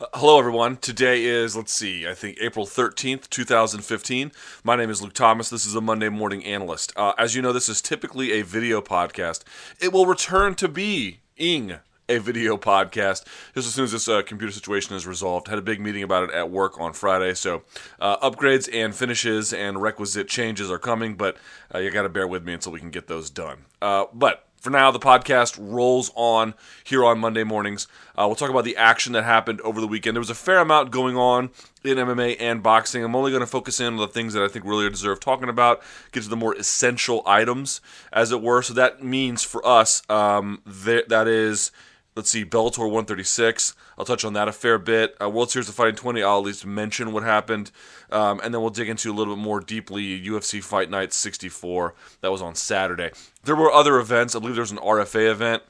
Hello, everyone. Today is, let's see, I think April 13th, 2015. My name is Luke Thomas. This is a Monday Morning Analyst. Uh, as you know, this is typically a video podcast. It will return to being a video podcast just as soon as this uh, computer situation is resolved. Had a big meeting about it at work on Friday, so uh, upgrades and finishes and requisite changes are coming, but uh, you got to bear with me until we can get those done. Uh, but for now, the podcast rolls on here on Monday mornings. Uh, we'll talk about the action that happened over the weekend. There was a fair amount going on in MMA and boxing. I'm only going to focus in on the things that I think really deserve talking about, get to the more essential items, as it were. So that means for us, um, th- that is Let's see, Bellator 136. I'll touch on that a fair bit. Uh, World Series of Fighting 20. I'll at least mention what happened, um, and then we'll dig into a little bit more deeply UFC Fight Night 64. That was on Saturday. There were other events. I believe there was an RFA event,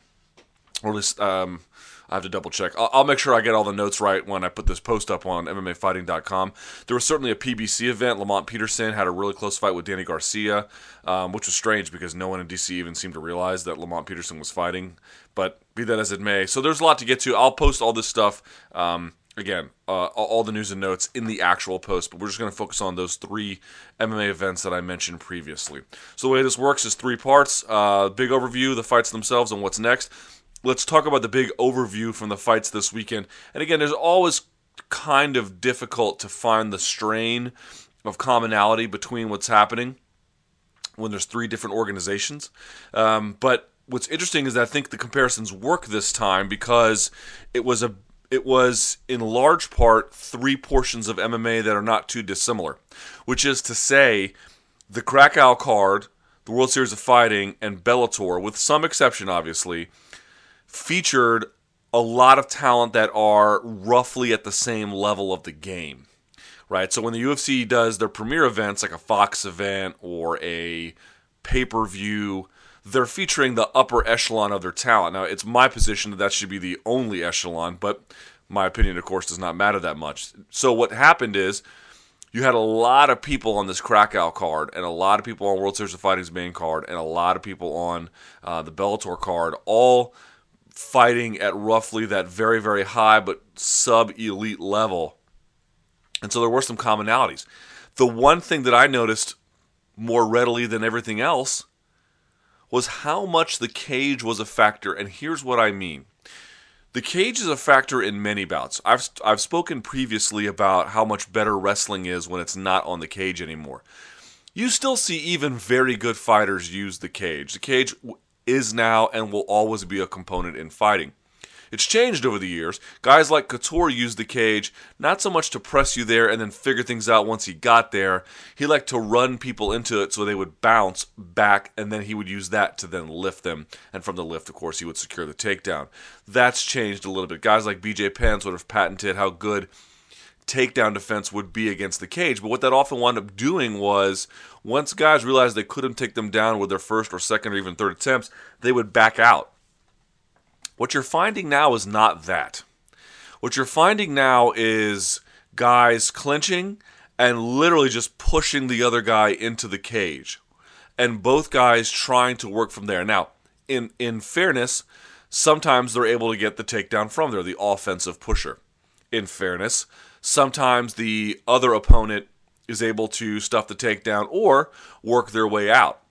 or at least um, I have to double check. I'll, I'll, make sure I get all the notes right when I put this post up on MMAfighting.com. There was certainly a PBC event. Lamont Peterson had a really close fight with Danny Garcia, um, which was strange because no one in DC even seemed to realize that Lamont Peterson was fighting. But be that as it may, so there's a lot to get to. I'll post all this stuff. Um, again, uh, all the news and notes in the actual post, but we're just going to focus on those three MMA events that I mentioned previously. So the way this works is three parts: uh, big overview, the fights themselves, and what's next let's talk about the big overview from the fights this weekend. And again, there's always kind of difficult to find the strain of commonality between what's happening when there's three different organizations. Um, but what's interesting is that I think the comparisons work this time because it was a it was in large part three portions of MMA that are not too dissimilar, which is to say, the Krakow card, the World Series of Fighting, and Bellator, with some exception, obviously, featured a lot of talent that are roughly at the same level of the game. Right? So when the UFC does their premier events like a Fox event or a pay-per-view, they're featuring the upper echelon of their talent. Now, it's my position that that should be the only echelon, but my opinion, of course, does not matter that much. So what happened is you had a lot of people on this Krakow card, and a lot of people on World Series of Fighting's main card, and a lot of people on uh, the Bellator card, all fighting at roughly that very, very high but sub elite level. And so there were some commonalities. The one thing that I noticed more readily than everything else was how much the cage was a factor. And here's what I mean the cage is a factor in many bouts. I've, I've spoken previously about how much better wrestling is when it's not on the cage anymore. You still see even very good fighters use the cage. The cage is now and will always be a component in fighting. It's changed over the years. Guys like Couture used the cage not so much to press you there and then figure things out once he got there. He liked to run people into it so they would bounce back and then he would use that to then lift them. And from the lift, of course, he would secure the takedown. That's changed a little bit. Guys like BJ Penn sort of patented how good takedown defense would be against the cage. But what that often wound up doing was once guys realized they couldn't take them down with their first or second or even third attempts, they would back out. What you're finding now is not that. What you're finding now is guys clinching and literally just pushing the other guy into the cage. And both guys trying to work from there. Now, in in fairness, sometimes they're able to get the takedown from there, the offensive pusher. In fairness, sometimes the other opponent is able to stuff the takedown or work their way out.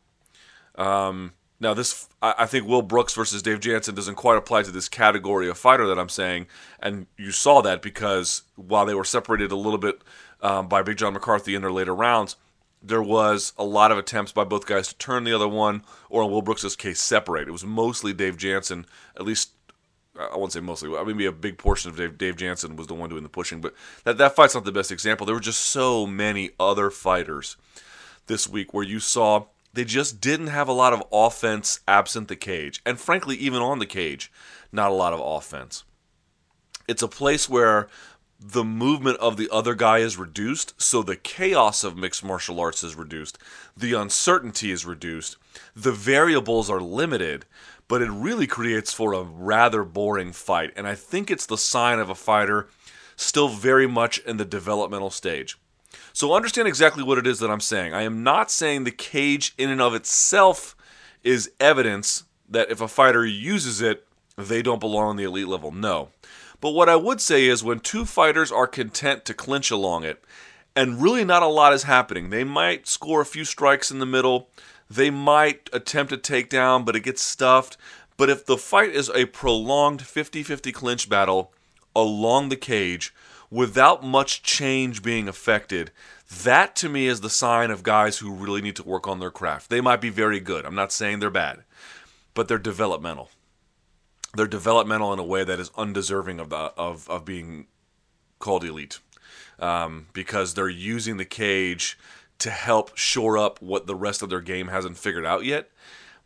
Um, now, this I think Will Brooks versus Dave Jansen doesn't quite apply to this category of fighter that I'm saying, and you saw that because while they were separated a little bit um, by Big John McCarthy in their later rounds, there was a lot of attempts by both guys to turn the other one, or in Will Brooks' case, separate. It was mostly Dave Jansen, at least I won't say mostly, I mean, maybe a big portion of Dave, Dave Jansen was the one doing the pushing, but that, that fight's not the best example. There were just so many other fighters this week where you saw they just didn't have a lot of offense absent the cage. And frankly, even on the cage, not a lot of offense. It's a place where the movement of the other guy is reduced, so the chaos of mixed martial arts is reduced, the uncertainty is reduced, the variables are limited, but it really creates for a rather boring fight. And I think it's the sign of a fighter still very much in the developmental stage. So understand exactly what it is that I'm saying. I am not saying the cage in and of itself is evidence that if a fighter uses it, they don't belong on the elite level. No. But what I would say is when two fighters are content to clinch along it, and really not a lot is happening, they might score a few strikes in the middle, they might attempt a takedown, but it gets stuffed. But if the fight is a prolonged 50 50 clinch battle along the cage without much change being affected, that to me is the sign of guys who really need to work on their craft. They might be very good. I'm not saying they're bad, but they're developmental. They're developmental in a way that is undeserving of the, of of being called elite, um, because they're using the cage to help shore up what the rest of their game hasn't figured out yet.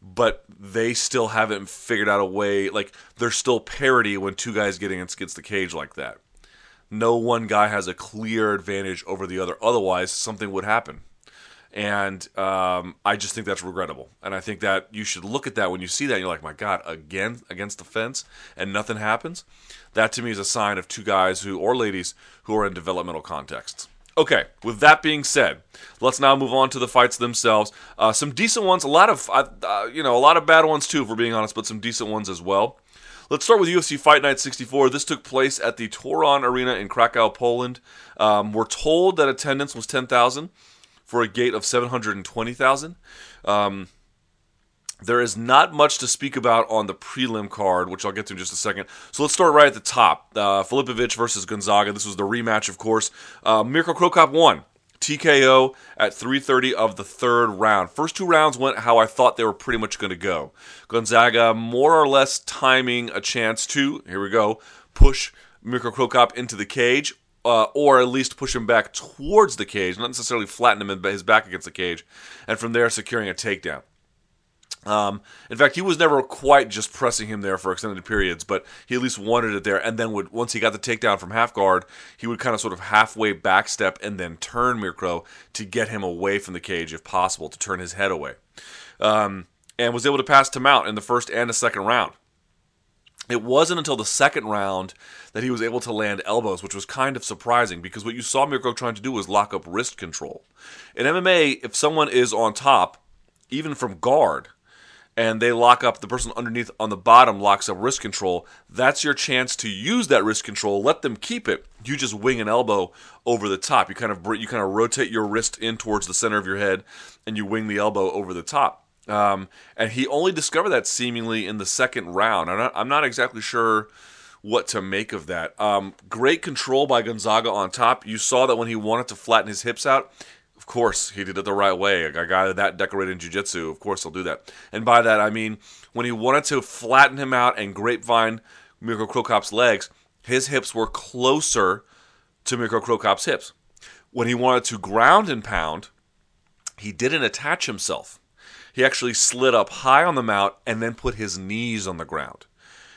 But they still haven't figured out a way. Like there's still parity when two guys getting against the cage like that no one guy has a clear advantage over the other. Otherwise, something would happen. And um, I just think that's regrettable. And I think that you should look at that when you see that. you're like, my God, again against the fence and nothing happens. That to me is a sign of two guys who, or ladies, who are in developmental contexts. Okay, with that being said, let's now move on to the fights themselves. Uh, some decent ones, a lot of, uh, uh you know, a lot of bad ones too, if we're being honest, but some decent ones as well. Let's start with UFC Fight Night 64. This took place at the Tauron Arena in Krakow, Poland. Um, we're told that attendance was 10,000 for a gate of 720,000. Um, there is not much to speak about on the prelim card, which I'll get to in just a second. So let's start right at the top. Uh, Filipovic versus Gonzaga. This was the rematch, of course. Uh, Mirko Cro Cop won. TKO at 3:30 of the third round. First two rounds went how I thought they were pretty much going to go. Gonzaga more or less timing a chance to here we go push Mirko Cro Cop into the cage. Uh, or at least push him back towards the cage, not necessarily flatten him his back against the cage, and from there securing a takedown. Um, in fact, he was never quite just pressing him there for extended periods, but he at least wanted it there. And then would once he got the takedown from half guard, he would kind of sort of halfway backstep and then turn Mirko to get him away from the cage if possible, to turn his head away. Um, and was able to pass him out in the first and the second round. It wasn't until the second round that he was able to land elbows, which was kind of surprising because what you saw Mirko trying to do was lock up wrist control. In MMA, if someone is on top, even from guard, and they lock up the person underneath on the bottom locks up wrist control. That's your chance to use that wrist control. Let them keep it. You just wing an elbow over the top. You kind of you kind of rotate your wrist in towards the center of your head and you wing the elbow over the top. Um, and he only discovered that seemingly in the second round. I'm not, I'm not exactly sure what to make of that. Um, great control by gonzaga on top. You saw that when he wanted to flatten his hips out of course, he did it the right way. A guy that decorated in jiu-jitsu, of course he'll do that. And by that I mean when he wanted to flatten him out and grapevine Mirko Cro Cop's legs, his hips were closer to Mirko Cro Cop's hips. When he wanted to ground and pound, he didn't attach himself. He actually slid up high on the mount and then put his knees on the ground.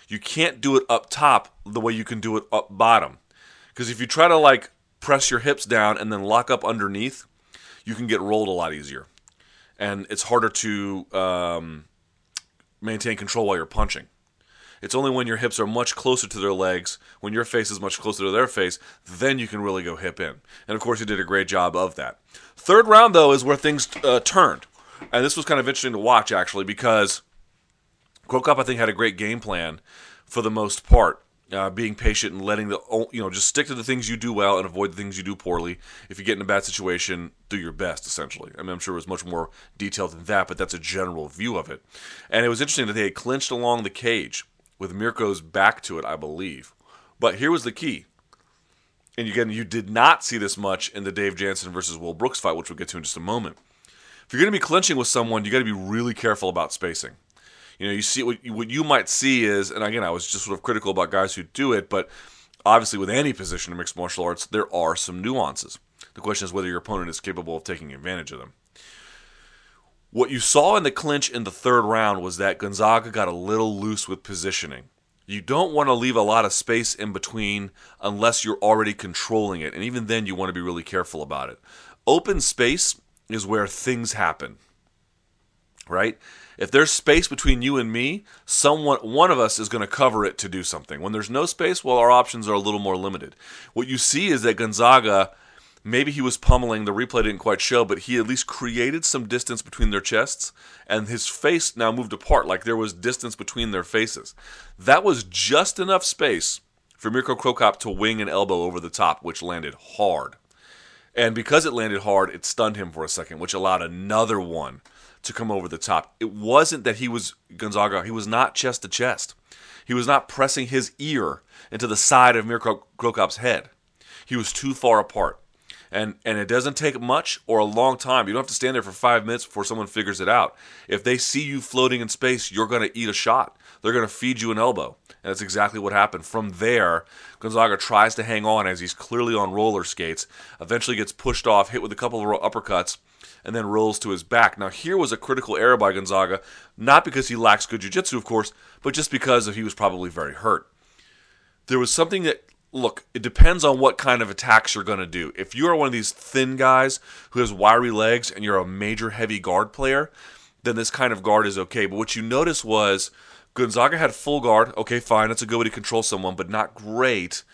You can't do it up top the way you can do it up bottom. Because if you try to like press your hips down and then lock up underneath, you can get rolled a lot easier, and it's harder to um, maintain control while you're punching. It's only when your hips are much closer to their legs, when your face is much closer to their face, then you can really go hip in. And of course, he did a great job of that. Third round, though, is where things uh, turned. And this was kind of interesting to watch, actually, because Cro Cop, I think, had a great game plan for the most part uh, being patient and letting the you know just stick to the things you do well and avoid the things you do poorly. If you get in a bad situation, do your best. Essentially, I mean, I'm sure it was much more detailed than that, but that's a general view of it. And it was interesting that they had clinched along the cage with Mirko's back to it, I believe. But here was the key. And again, you did not see this much in the Dave Jansen versus Will Brooks fight, which we'll get to in just a moment. If you're going to be clinching with someone, you got to be really careful about spacing you know, you see what what you might see is, and again, I was just sort of critical about guys who do it, but obviously with any position in mixed martial arts, there are some nuances. The question is whether your opponent is capable of taking advantage of them. What you saw in the clinch in the third round was that Gonzaga got a little loose with positioning. You don't want to leave a lot of space in between unless you're already controlling it, and even then, you want to be really careful about it. Open space is where things happen, right? If there's space between you and me, someone one of us is going to cover it to do something. When there's no space, well, our options are a little more limited. What you see is that Gonzaga, maybe he was pummeling. The replay didn't quite show, but he at least created some distance between their chests, and his face now moved apart, like there was distance between their faces. That was just enough space for Mirko Cro Cop to wing an elbow over the top, which landed hard. And because it landed hard, it stunned him for a second, which allowed another one to come over the top. It wasn't that he was Gonzaga, he was not chest to chest. He was not pressing his ear into the side of Mirko Cro Cop's head. He was too far apart. And, and it doesn't take much or a long time. You don't have to stand there for five minutes before someone figures it out. If they see you floating in space, you're going to eat a shot. They're going to feed you an elbow. And that's exactly what happened. From there, Gonzaga tries to hang on as he's clearly on roller skates, eventually gets pushed off, hit with a couple of uppercuts, and then rolls to his back. Now, here was a critical error by Gonzaga, not because he lacks good jiu-jitsu, of course, but just because he was probably very hurt. There was something that look, it depends on what kind of attacks you're going to do. If you are one of these thin guys who has wiry legs and you're a major heavy guard player, then this kind of guard is okay. But what you notice was Gonzaga had full guard. Okay, fine, that's a good way to control someone, but not great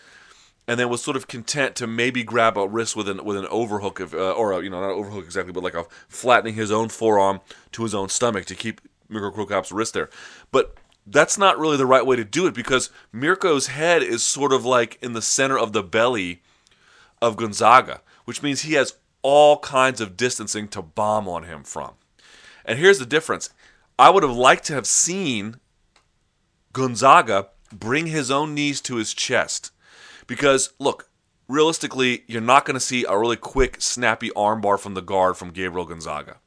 and then was sort of content to maybe grab a wrist with an with an overhook of, uh, or a, you know not overhook exactly, but like a flattening his own forearm to his own stomach to keep Mirko Cro Cop's wrist there. But that's not really the right way to do it because Mirko's head is sort of like in the center of the belly of Gonzaga, which means he has all kinds of distancing to bomb on him from. And here's the difference. I would have liked to have seen Gonzaga bring his own knees to his chest because, look, realistically, you're not going to see a really quick, snappy armbar from the guard from Gabriel Gonzaga.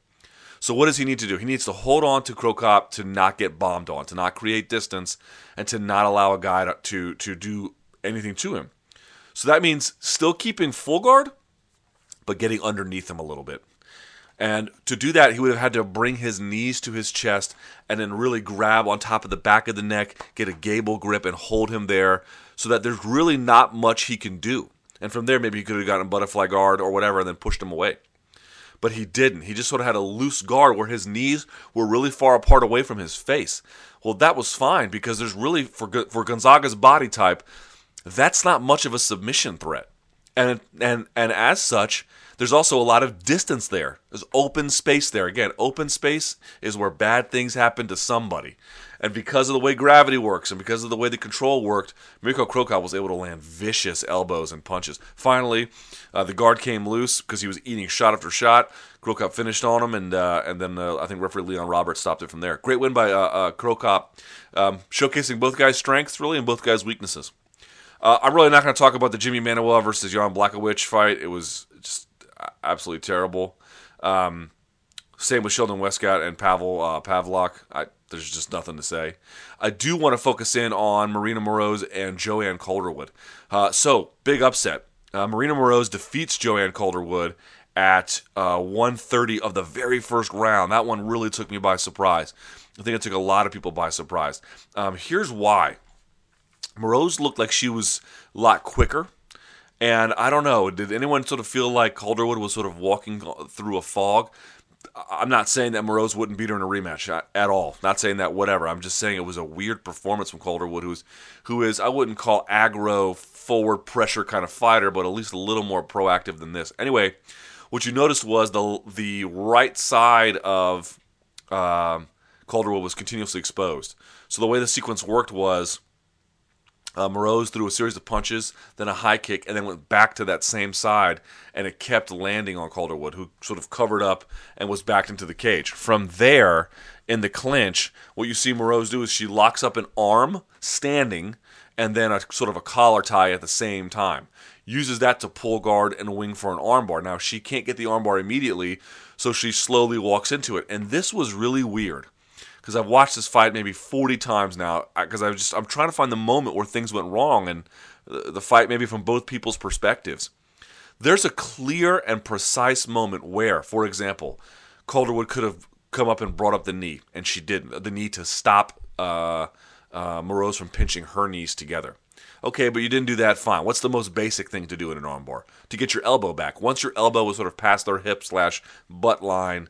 So what does he need to do? He needs to hold on to Cro Cop to not get bombed on, to not create distance, and to not allow a guy to, to, to do anything to him. So that means still keeping full guard, but getting underneath him a little bit. And to do that, he would have had to bring his knees to his chest and then really grab on top of the back of the neck, get a gable grip, and hold him there so that there's really not much he can do. And from there, maybe he could have gotten butterfly guard or whatever and then pushed him away. But he didn't. He just sort of had a loose guard where his knees were really far apart away from his face. Well, that was fine because there's really, for, for Gonzaga's body type, that's not much of a submission threat. And, and, and as such, there's also a lot of distance there. There's open space there. Again, open space is where bad things happen to somebody. And because of the way gravity works and because of the way the control worked, Mirko Cro Cop was able to land vicious elbows and punches. Finally, uh, the guard came loose because he was eating shot after shot. Cro Cop finished on him, and uh, and then uh, I think referee Leon Roberts stopped it from there. Great win by uh, uh, Cro um, showcasing both guys' strengths really and both guys' weaknesses. Uh, I'm really not going to talk about the Jimmy Manuwa versus Jan Blachowicz fight. It was absolutely terrible. Um, same with Sheldon Westcott and Pavel uh. I, there's just nothing to say. I do want to focus in on Maryna Moroz and Joanne Calderwood. Uh, so, big upset. Uh, Maryna Moroz defeats Joanne Calderwood at uh, 130 of the very first round. That one really took me by surprise. I think it took a lot of people by surprise. Um, here's why. Moroz looked like she was a lot quicker. And I don't know, did anyone sort of feel like Calderwood was sort of walking through a fog? I'm not saying that Moroz wouldn't beat her in a rematch at all. Not saying that whatever. I'm just saying it was a weird performance from Calderwood, who's who is I wouldn't call aggro forward pressure kind of fighter, but at least a little more proactive than this. Anyway, what you noticed was the the right side of um, Calderwood was continuously exposed. So the way the sequence worked was uh, Moroz threw a series of punches, then a high kick, and then went back to that same side, and it kept landing on Calderwood, who sort of covered up and was backed into the cage. From there, in the clinch, what you see Moroz do is she locks up an arm standing, and then a sort of a collar tie at the same time. Uses that to pull guard and wing for an armbar. Now she can't get the armbar immediately, so she slowly walks into it. And this was really weird because I've watched this fight maybe 40 times now because I, just I'm trying to find the moment where things went wrong and the, the fight maybe from both people's perspectives. There's a clear and precise moment where, for example, Calderwood could have come up and brought up the knee, and she didn't. The knee to stop uh, uh, Moroz from pinching her knees together. Okay, but you didn't do that. Fine. What's the most basic thing to do in an armbar? To get your elbow back. Once your elbow is sort of past their hip slash butt line,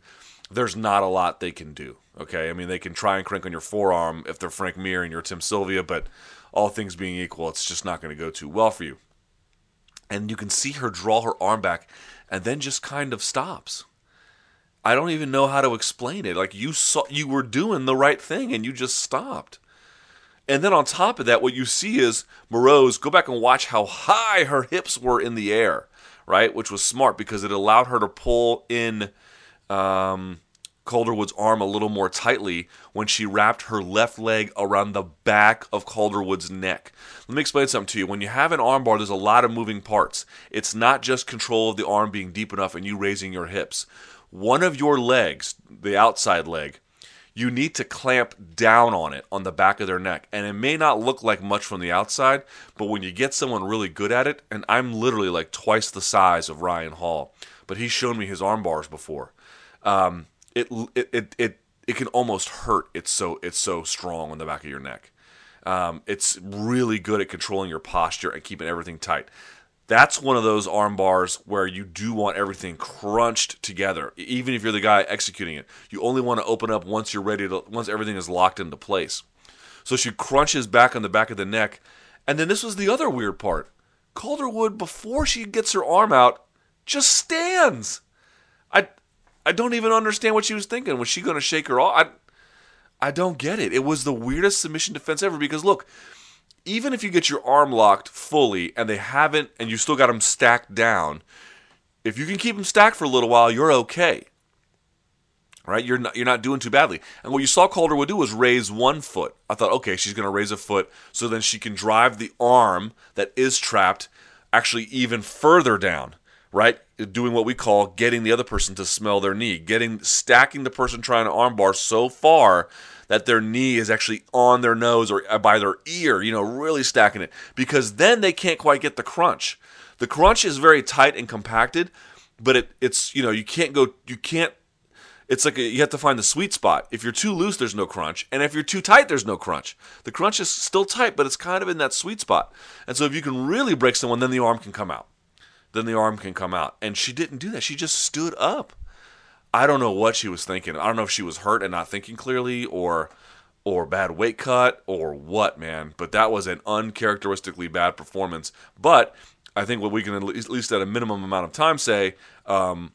there's not a lot they can do. Okay, I mean they can try and crank on your forearm if they're Frank Mir and you're Tim Sylvia, but all things being equal, it's just not going to go too well for you. And you can see her draw her arm back, and then just kind of stops. I don't even know how to explain it. Like you saw, you were doing the right thing, and you just stopped. And then on top of that, what you see is Moroz go back and watch how high her hips were in the air, right? Which was smart because it allowed her to pull in um, Calderwood's arm a little more tightly when she wrapped her left leg around the back of Calderwood's neck. Let me explain something to you. When you have an armbar, there's a lot of moving parts. It's not just control of the arm being deep enough and you raising your hips. One of your legs, the outside leg, you need to clamp down on it on the back of their neck. And it may not look like much from the outside, but when you get someone really good at it, and I'm literally like twice the size of Ryan Hall, but he's shown me his arm bars before. Um, it, it it it it can almost hurt. It's so it's so strong on the back of your neck. Um, it's really good at controlling your posture and keeping everything tight. That's one of those arm bars where you do want everything crunched together even if you're the guy executing it. You only want to open up once you're ready to once everything is locked into place. So she crunches back on the back of the neck and then this was the other weird part. Calderwood before she gets her arm out just stands i don't even understand what she was thinking was she going to shake her off I, I don't get it it was the weirdest submission defense ever because look even if you get your arm locked fully and they haven't, and you still got them stacked down, if you can keep them stacked for a little while, you're okay. Right? You're not you're not doing too badly. And what you saw Calderwood do was raise one foot. I thought, okay, she's going to raise a foot so then she can drive the arm that is trapped actually even further down. Right? Doing what we call getting the other person to smell their knee, getting stacking the person trying to armbar so far that their knee is actually on their nose or uh, by their ear, you know, really stacking it because then they can't quite get the crunch. The crunch is very tight and compacted, but it, it's, you know, you can't go, you can't, it's like a, you have to find the sweet spot. If you're too loose, there's no crunch. And if you're too tight, there's no crunch. The crunch is still tight, but it's kind of in that sweet spot. And so if you can really break someone, then the arm can come out. Then the arm can come out. And she didn't do that. She just stood up. I don't know what she was thinking. I don't know if she was hurt and not thinking clearly or or bad weight cut or what, man. But that was an uncharacteristically bad performance. But I think what we can at least at a minimum amount of time say, um,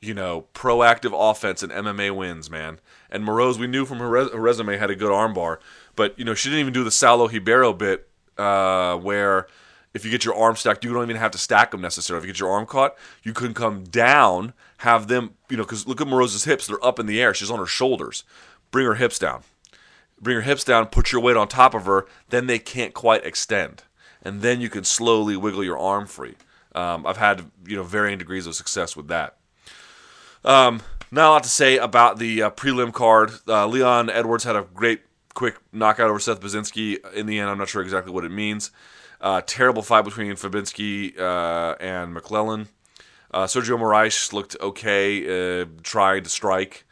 you know, proactive offense and MMA wins, man. And Moroz, we knew from her, res- her, resume had a good armbar, but you know she didn't even do the Saulo Ribeiro bit uh, where if you get your arm stacked, you don't even have to stack them necessarily. If you get your arm caught, you can come down, have them, you know, because look at Moroz's hips; they're up in the air. She's on her shoulders. Bring her hips down. Bring her hips down. Put your weight on top of her. Then they can't quite extend, and then you can slowly wiggle your arm free. Um, I've had you know varying degrees of success with that. Um, not a lot to say about the uh, prelim card. Uh, Leon Edwards had a great quick knockout over Seth Baczynski. In the end, I'm not sure exactly what it means. Uh, terrible fight between Fabinski uh, and McLellan. Uh, Sergio Moraes looked okay, uh, tried to strike.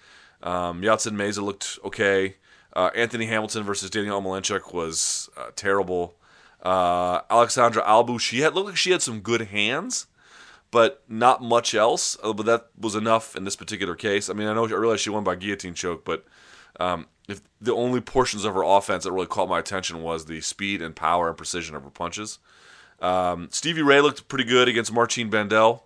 Um, Yaotzin Meza looked okay. Uh, Anthony Hamilton versus Daniel Omielanczuk was uh, terrible. Alexandra Albu, she had looked like she had some good hands, but not much else. but that was enough in this particular case. I mean, I know I realize she won by guillotine choke, but um, if the only portions of her offense that really caught my attention was the speed and power and precision of her punches. Um, Stevie Ray looked pretty good against Martine Bandel.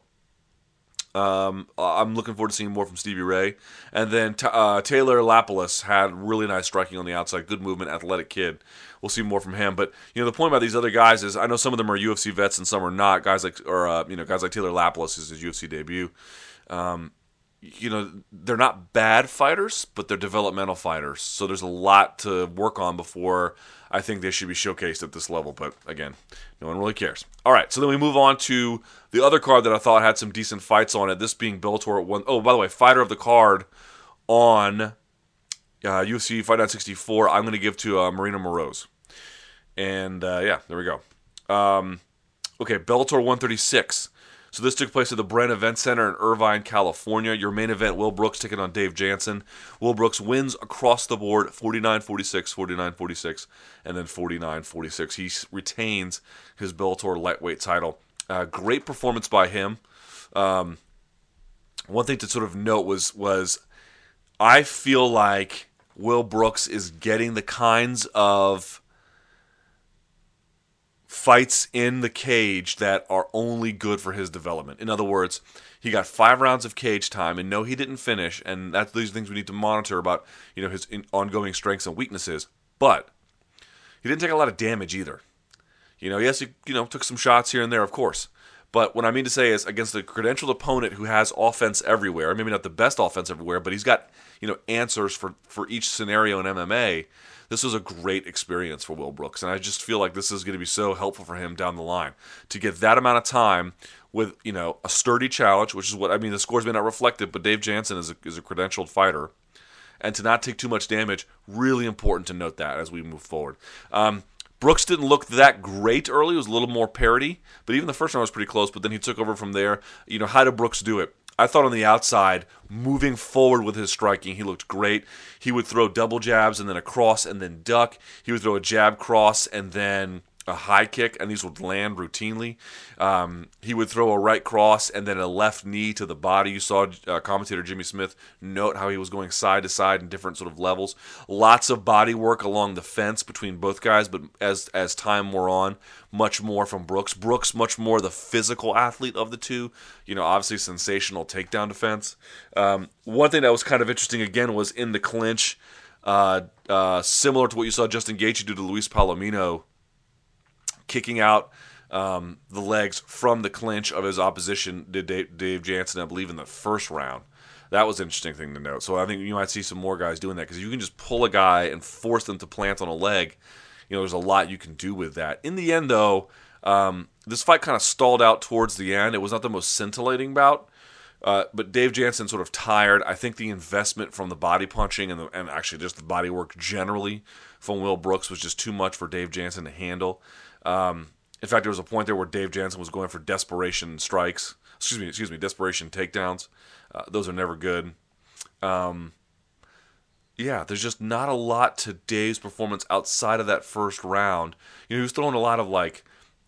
Um, I'm looking forward to seeing more from Stevie Ray. And then uh, Taylor Lapilus had really nice striking on the outside, good movement, athletic kid. We'll see more from him. But you know, the point about these other guys is I know some of them are UFC vets and some are not. Guys like or uh, you know guys like Taylor Lapilus is his UFC debut. Um, you know they're not bad fighters, but they're developmental fighters. So there's a lot to work on before I think they should be showcased at this level. But again, no one really cares. All right, so then we move on to the other card that I thought had some decent fights on it. This being Bellator one. Oh, by the way, fighter of the card on uh, UFC Fight Night 64. I'm going to give to uh, Maryna Moroz. And uh, yeah, there we go. Um, okay, Bellator 136. So this took place at the Bren Event Center in Irvine, California. Your main event, Will Brooks taking on Dave Jansen. Will Brooks wins across the board 49-46, 49-46, and then 49-46. He retains his Bellator lightweight title. Uh, great performance by him. Um, one thing to sort of note was was I feel like Will Brooks is getting the kinds of fights in the cage that are only good for his development. In other words, he got five rounds of cage time, and no, he didn't finish, and that's these things we need to monitor about you know his ongoing strengths and weaknesses. But he didn't take a lot of damage either. You know, yes, he you know took some shots here and there, of course. But what I mean to say is, against a credentialed opponent who has offense everywhere, maybe not the best offense everywhere, but he's got you know answers for for each scenario in MMA. This was a great experience for Will Brooks, and I just feel like this is going to be so helpful for him down the line to get that amount of time with you know a sturdy challenge, which is what I mean. The scores may not reflect it, but Dave Jansen is a, is a credentialed fighter, and to not take too much damage. Really important to note that as we move forward. Um, Brooks didn't look that great early. It was a little more parity, but even the first round was pretty close. But then he took over from there. You know, how did Brooks do it? I thought on the outside, moving forward with his striking, he looked great. He would throw double jabs and then a cross and then duck. He would throw a jab cross and then a high kick, and these would land routinely. Um, he would throw a right cross and then a left knee to the body. You saw uh, commentator Jimmy Smith note how he was going side to side in different sort of levels. Lots of body work along the fence between both guys, but as as time wore on, much more from Brooks. Brooks much more the physical athlete of the two. You know, obviously sensational takedown defense. Um, one thing that was kind of interesting again was in the clinch. Uh, uh, similar to what you saw Justin Gaethje do to Luis Palomino kicking out um, the legs from the clinch of his opposition did Dave, Dave Jansen, I believe, in the first round. That was an interesting thing to note. So I think you might see some more guys doing that because you can just pull a guy and force them to plant on a leg. You know, there's a lot you can do with that. In the end, though, um, this fight kind of stalled out towards the end. It was not the most scintillating bout. Uh, but Dave Jansen sort of tired. I think the investment from the body punching and, the, and actually just the body work generally from Will Brooks was just too much for Dave Jansen to handle. Um, in fact, there was a point there where Dave Jansen was going for desperation strikes. Excuse me, excuse me, desperation takedowns. Uh, those are never good. Um, yeah, there's just not a lot to Dave's performance outside of that first round. You know, he was throwing a lot of like,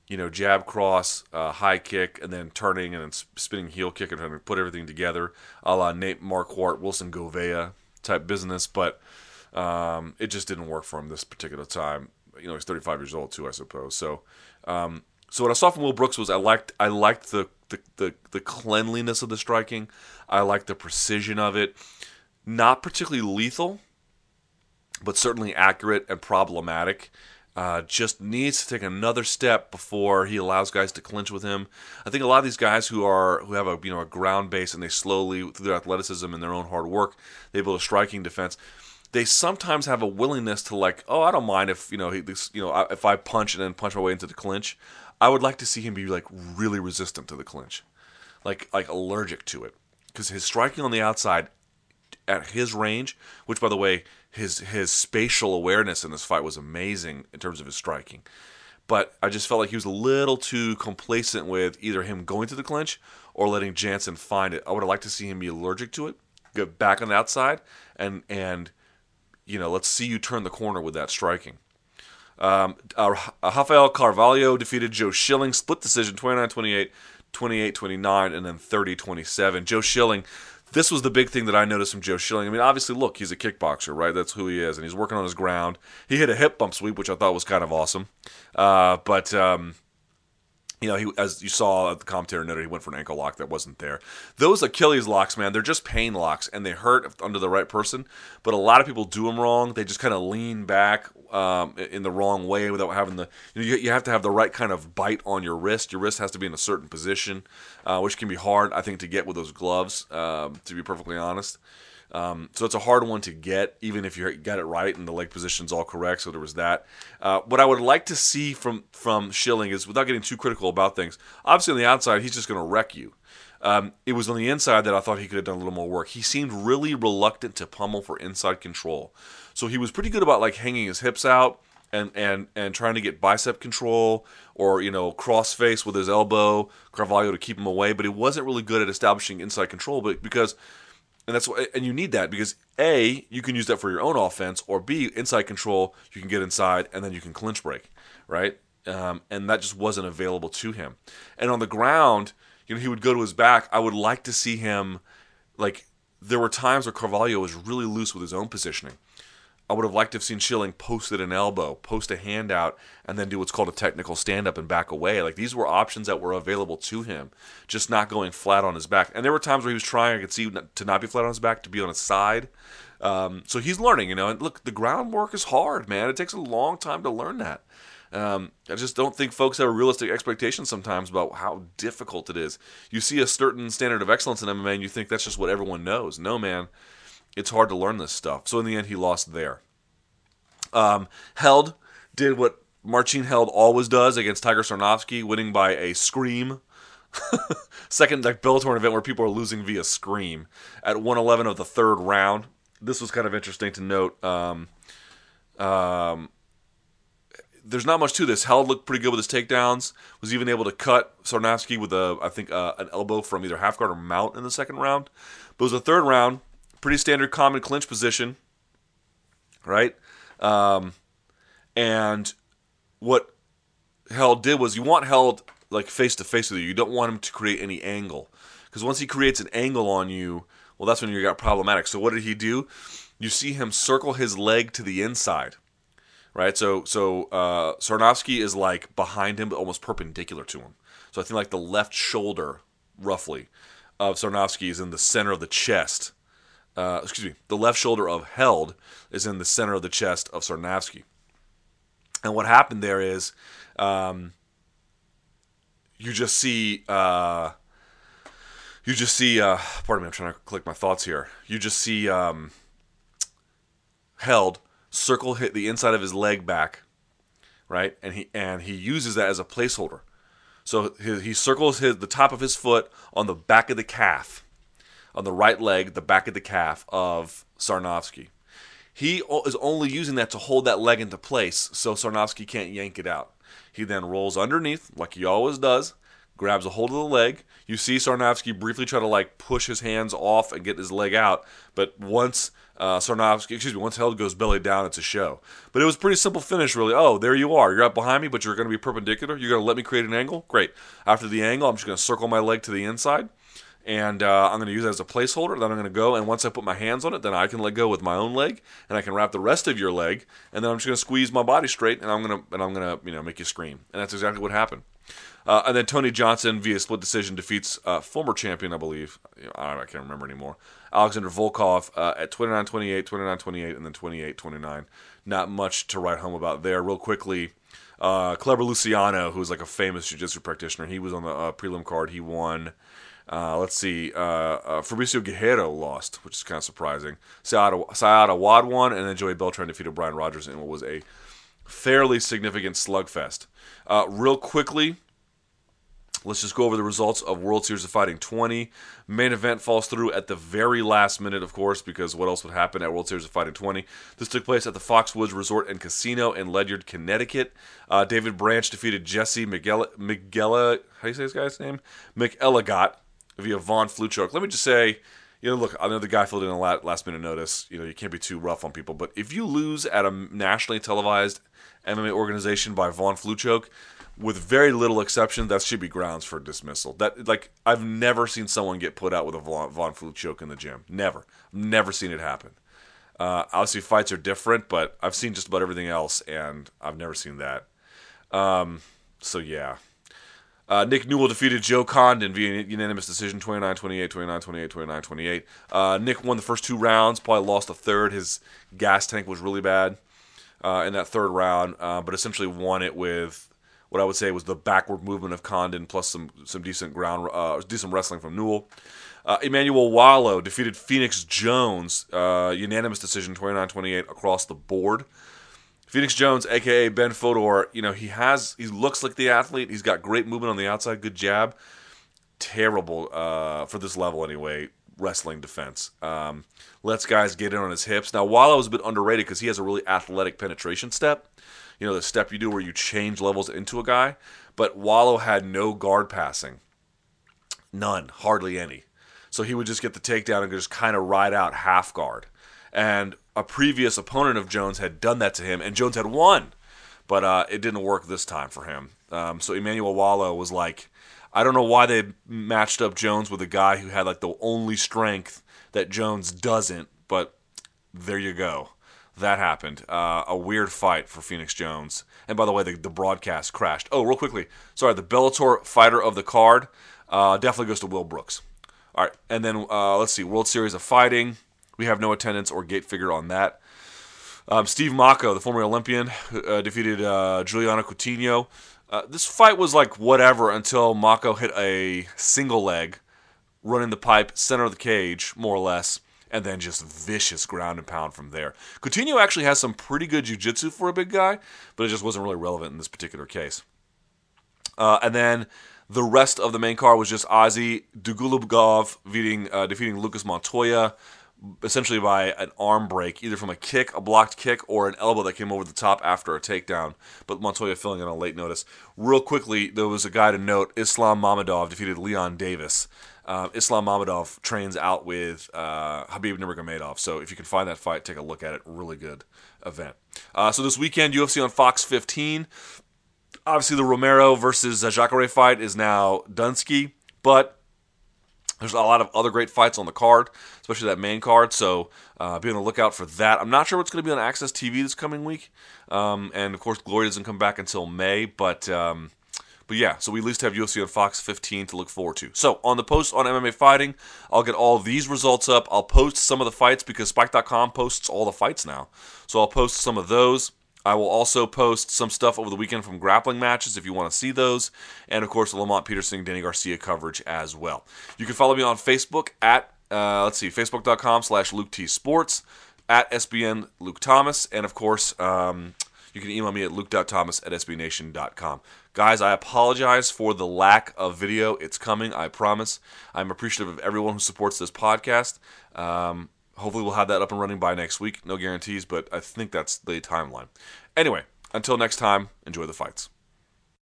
you know, jab cross, uh, high kick, and then turning and then spinning heel kick and trying to put everything together, a la Nate Marquardt, Wilson Gouveia type business. But um, it just didn't work for him this particular time you know he's 35 years old too, I suppose. So, um, so what I saw from Will Brooks was I liked I liked the, the the the cleanliness of the striking. I liked the precision of it. Not particularly lethal, but certainly accurate and problematic. Uh, just needs to take another step before he allows guys to clinch with him. I think a lot of these guys who are who have a you know a ground base and they slowly through their athleticism and their own hard work they build a striking defense they sometimes have a willingness to like, oh, I don't mind if you know he, this, you know, if I punch and then punch my way into the clinch. I would like to see him be like really resistant to the clinch, like like allergic to it, because his striking on the outside at his range, which by the way, his his spatial awareness in this fight was amazing in terms of his striking. But I just felt like he was a little too complacent with either him going to the clinch or letting Jansen find it. I would have liked to see him be allergic to it, get back on the outside, and and you know, let's see you turn the corner with that striking. Um, uh, Rafael Carvalho defeated Joe Schilling, split decision 29 28, 28 29, and then 30 27. Joe Schilling, this was the big thing that I noticed from Joe Schilling. I mean, obviously, look, he's a kickboxer, right? That's who he is, and he's working on his ground. He hit a hip bump sweep, which I thought was kind of awesome. Uh, but. Um, you know, he as you saw the commentator noted, he went for an ankle lock that wasn't there. Those Achilles locks, man, they're just pain locks, and they hurt under the right person. But a lot of people do them wrong. They just kind of lean back um, in the wrong way without having the. You, know, you, have to have the right kind of bite on your wrist. Your wrist has to be in a certain position, uh, which can be hard, I think, to get with those gloves. Um, to be perfectly honest. Um, so it's a hard one to get, even if you got it right and the leg position's all correct. So there was that. Uh, what I would like to see from from Schilling is, without getting too critical about things, obviously on the outside he's just going to wreck you. Um, it was on the inside that I thought he could have done a little more work. He seemed really reluctant to pummel for inside control. So he was pretty good about like hanging his hips out and and and trying to get bicep control or you know cross face with his elbow Carvalho to keep him away. But he wasn't really good at establishing inside control. But because and that's what, and you need that because a you can use that for your own offense, or b inside control you can get inside and then you can clinch break, right? Um, and that just wasn't available to him. And on the ground, you know, he would go to his back. I would like to see him like there were times where Carvalho was really loose with his own positioning. I would have liked to have seen Schilling posted an elbow, post a hand out, and then do what's called a technical stand up and back away. Like these were options that were available to him, just not going flat on his back. And there were times where he was trying, I could see to not be flat on his back, to be on his side. Um, so he's learning, you know. And look, the groundwork is hard, man. It takes a long time to learn that. Um, I just don't think folks have a realistic expectations sometimes about how difficult it is. You see a certain standard of excellence in MMA and you think that's just what everyone knows. No, man it's hard to learn this stuff. So in the end, he lost there. Um, Held did what Marcin Held always does against Tiger Sarnavskiy, winning by a scream. Second like Bellator event where people are losing via scream at 111 of the third round. This was kind of interesting to note. Um, um, there's not much to this. Held looked pretty good with his takedowns. Was even able to cut Sarnavskiy with a, I think, uh, an elbow from either half guard or mount in the second round. But it was the third round pretty standard common clinch position, right? Um, and what Held did was you want Held like face to face with you. You don't want him to create any angle because once he creates an angle on you, well, that's when you got problematic. So what did he do? You see him circle his leg to the inside, right? So so uh, Sarnavskiy is like behind him, but almost perpendicular to him. So I think like the left shoulder, roughly, of Sarnavskiy is in the center of the chest uh, excuse me, the left shoulder of Held is in the center of the chest of Sarnavskiy. And what happened there is um, you just see, uh, you just see, uh, pardon me, I'm trying to click my thoughts here. You just see um, Held circle hit the inside of his leg back, right? And he and he uses that as a placeholder. So he, he circles his the top of his foot on the back of the calf on the right leg, the back of the calf of Sarnavskiy. He is only using that to hold that leg into place so Sarnavskiy can't yank it out. He then rolls underneath, like he always does, grabs a hold of the leg. You see Sarnavskiy briefly try to like push his hands off and get his leg out, but once uh, Sarnavskiy, excuse me, once Held goes belly down, it's a show. But it was pretty simple finish, really. Oh, there you are. You're up behind me, but you're going to be perpendicular. You're going to let me create an angle? Great. After the angle, I'm just going to circle my leg to the inside and uh, I'm going to use it as a placeholder. Then I'm going to go, and once I put my hands on it, then I can let go with my own leg, and I can wrap the rest of your leg, and then I'm just going to squeeze my body straight, and I'm going to and I'm going to you know make you scream, and that's exactly what happened. Uh, and then Tony Johnson via split decision defeats uh, former champion, I believe. I, I can't remember anymore. Alexander Volkov uh, at 29-28, 29-28, and then 28-29. Not much to write home about there. Real quickly, uh, Kleber Luciano, who's like a famous jiu-jitsu practitioner, he was on the uh, prelim card. He won uh, let's see. Uh, uh, Fabricio Guerreiro lost, which is kind of surprising. Saad Awad won, and then Joey Beltran defeated Brian Rogers in what was a fairly significant slugfest. Uh, real quickly, let's just go over the results of World Series of Fighting 20. Main event falls through at the very last minute, of course, because what else would happen at World Series of Fighting 20? This took place at the Foxwoods Resort and Casino in Ledyard, Connecticut. Uh, David Branch defeated Jesse Miguel, Miguel, how do you say this guy's name? McElligott via Von Flue choke. Let me just say, you know, look, the guy filled in a last minute notice. You know, you can't be too rough on people, but if you lose at a nationally televised MMA organization by Von Flue choke, with very little exception, that should be grounds for dismissal. That like I've never seen someone get put out with a Von, Von in the gym. Never, never seen it happen. Uh, obviously, fights are different, but I've seen just about everything else, and I've never seen that. Um, so yeah, uh, Nick Newell defeated Joe Condon via unanimous decision 29 28, 29 28, 29 28. Uh, Nick won the first two rounds, probably lost a third. His gas tank was really bad uh, in that third round, uh, but essentially won it with what I would say was the backward movement of Condon plus some, some decent ground, uh, decent wrestling from Newell. Uh, Emmanuel Wallo defeated Phoenix Jones, unanimous decision 29 28 across the board. Phoenix Jones, aka Ben Fodor, you know he has he looks like the athlete. He's got great movement on the outside, good jab. Terrible uh, for this level anyway. Wrestling defense um, lets guys get in on his hips. Now, Wallo was a bit underrated because he has a really athletic penetration step. You know the step you do where you change levels into a guy. But Wallo had no guard passing, none, hardly any. So he would just get the takedown and just kind of ride out half guard. And a previous opponent of Jones had done that to him, and Jones had won, but uh, it didn't work this time for him. Um, so Emmanuel Wallo was like, I don't know why they matched up Jones with a guy who had like the only strength that Jones doesn't, but there you go. that happened. Uh, a weird fight for Phoenix Jones. And by the way, the, the broadcast crashed. Oh, real quickly. Sorry, the Bellator fighter of the card uh, definitely goes to Will Brooks. All right, and then uh, let's see, World Series of Fighting. We have no attendance or gate figure on that. Um, Steve Mocco, the former Olympian, uh, defeated uh, Juliano Coutinho. Uh, this fight was like whatever until Mocco hit a single leg, running the pipe, center of the cage, more or less, and then just vicious ground and pound from there. Coutinho actually has some pretty good jiu-jitsu for a big guy, but it just wasn't really relevant in this particular case. Uh, and then the rest of the main card was just Ozzy Dugulubgov uh, defeating Lucas Montoya essentially by an arm break, either from a kick, a blocked kick, or an elbow that came over the top after a takedown. But Montoya filling in on late notice. Real quickly, there was a guy to note: Islam Mamedov defeated Leon Davis. Uh, Islam Mamedov trains out with uh, Khabib Nurmagomedov. So if you can find that fight, take a look at it. Really good event. Uh, so this weekend, UFC on Fox 15. Obviously, the Romero versus Jacare fight is now Dunsky, but there's a lot of other great fights on the card, especially that main card. So uh, be on the lookout for that. I'm not sure what's going to be on AXS TV this coming week, um, and of course, Glory doesn't come back until May. But um, but yeah, so we at least have UFC on Fox 15 to look forward to. So on the post on MMA fighting, I'll get all these results up. I'll post some of the fights because Spike.com posts all the fights now. So I'll post some of those. I will also post some stuff over the weekend from grappling matches if you want to see those, and of course the Lamont Peterson, Danny Garcia coverage as well. You can follow me on Facebook at uh, let's see, facebook.com slash Luke T Sports, at SBN Luke Thomas, and of course um, you can email me at luke.thomas at sbnation.com. Guys, I apologize for the lack of video. It's coming, I promise. I'm appreciative of everyone who supports this podcast. Um, Hopefully, we'll have that up and running by next week. No guarantees, but I think that's the timeline. Anyway, until next time, enjoy the fights.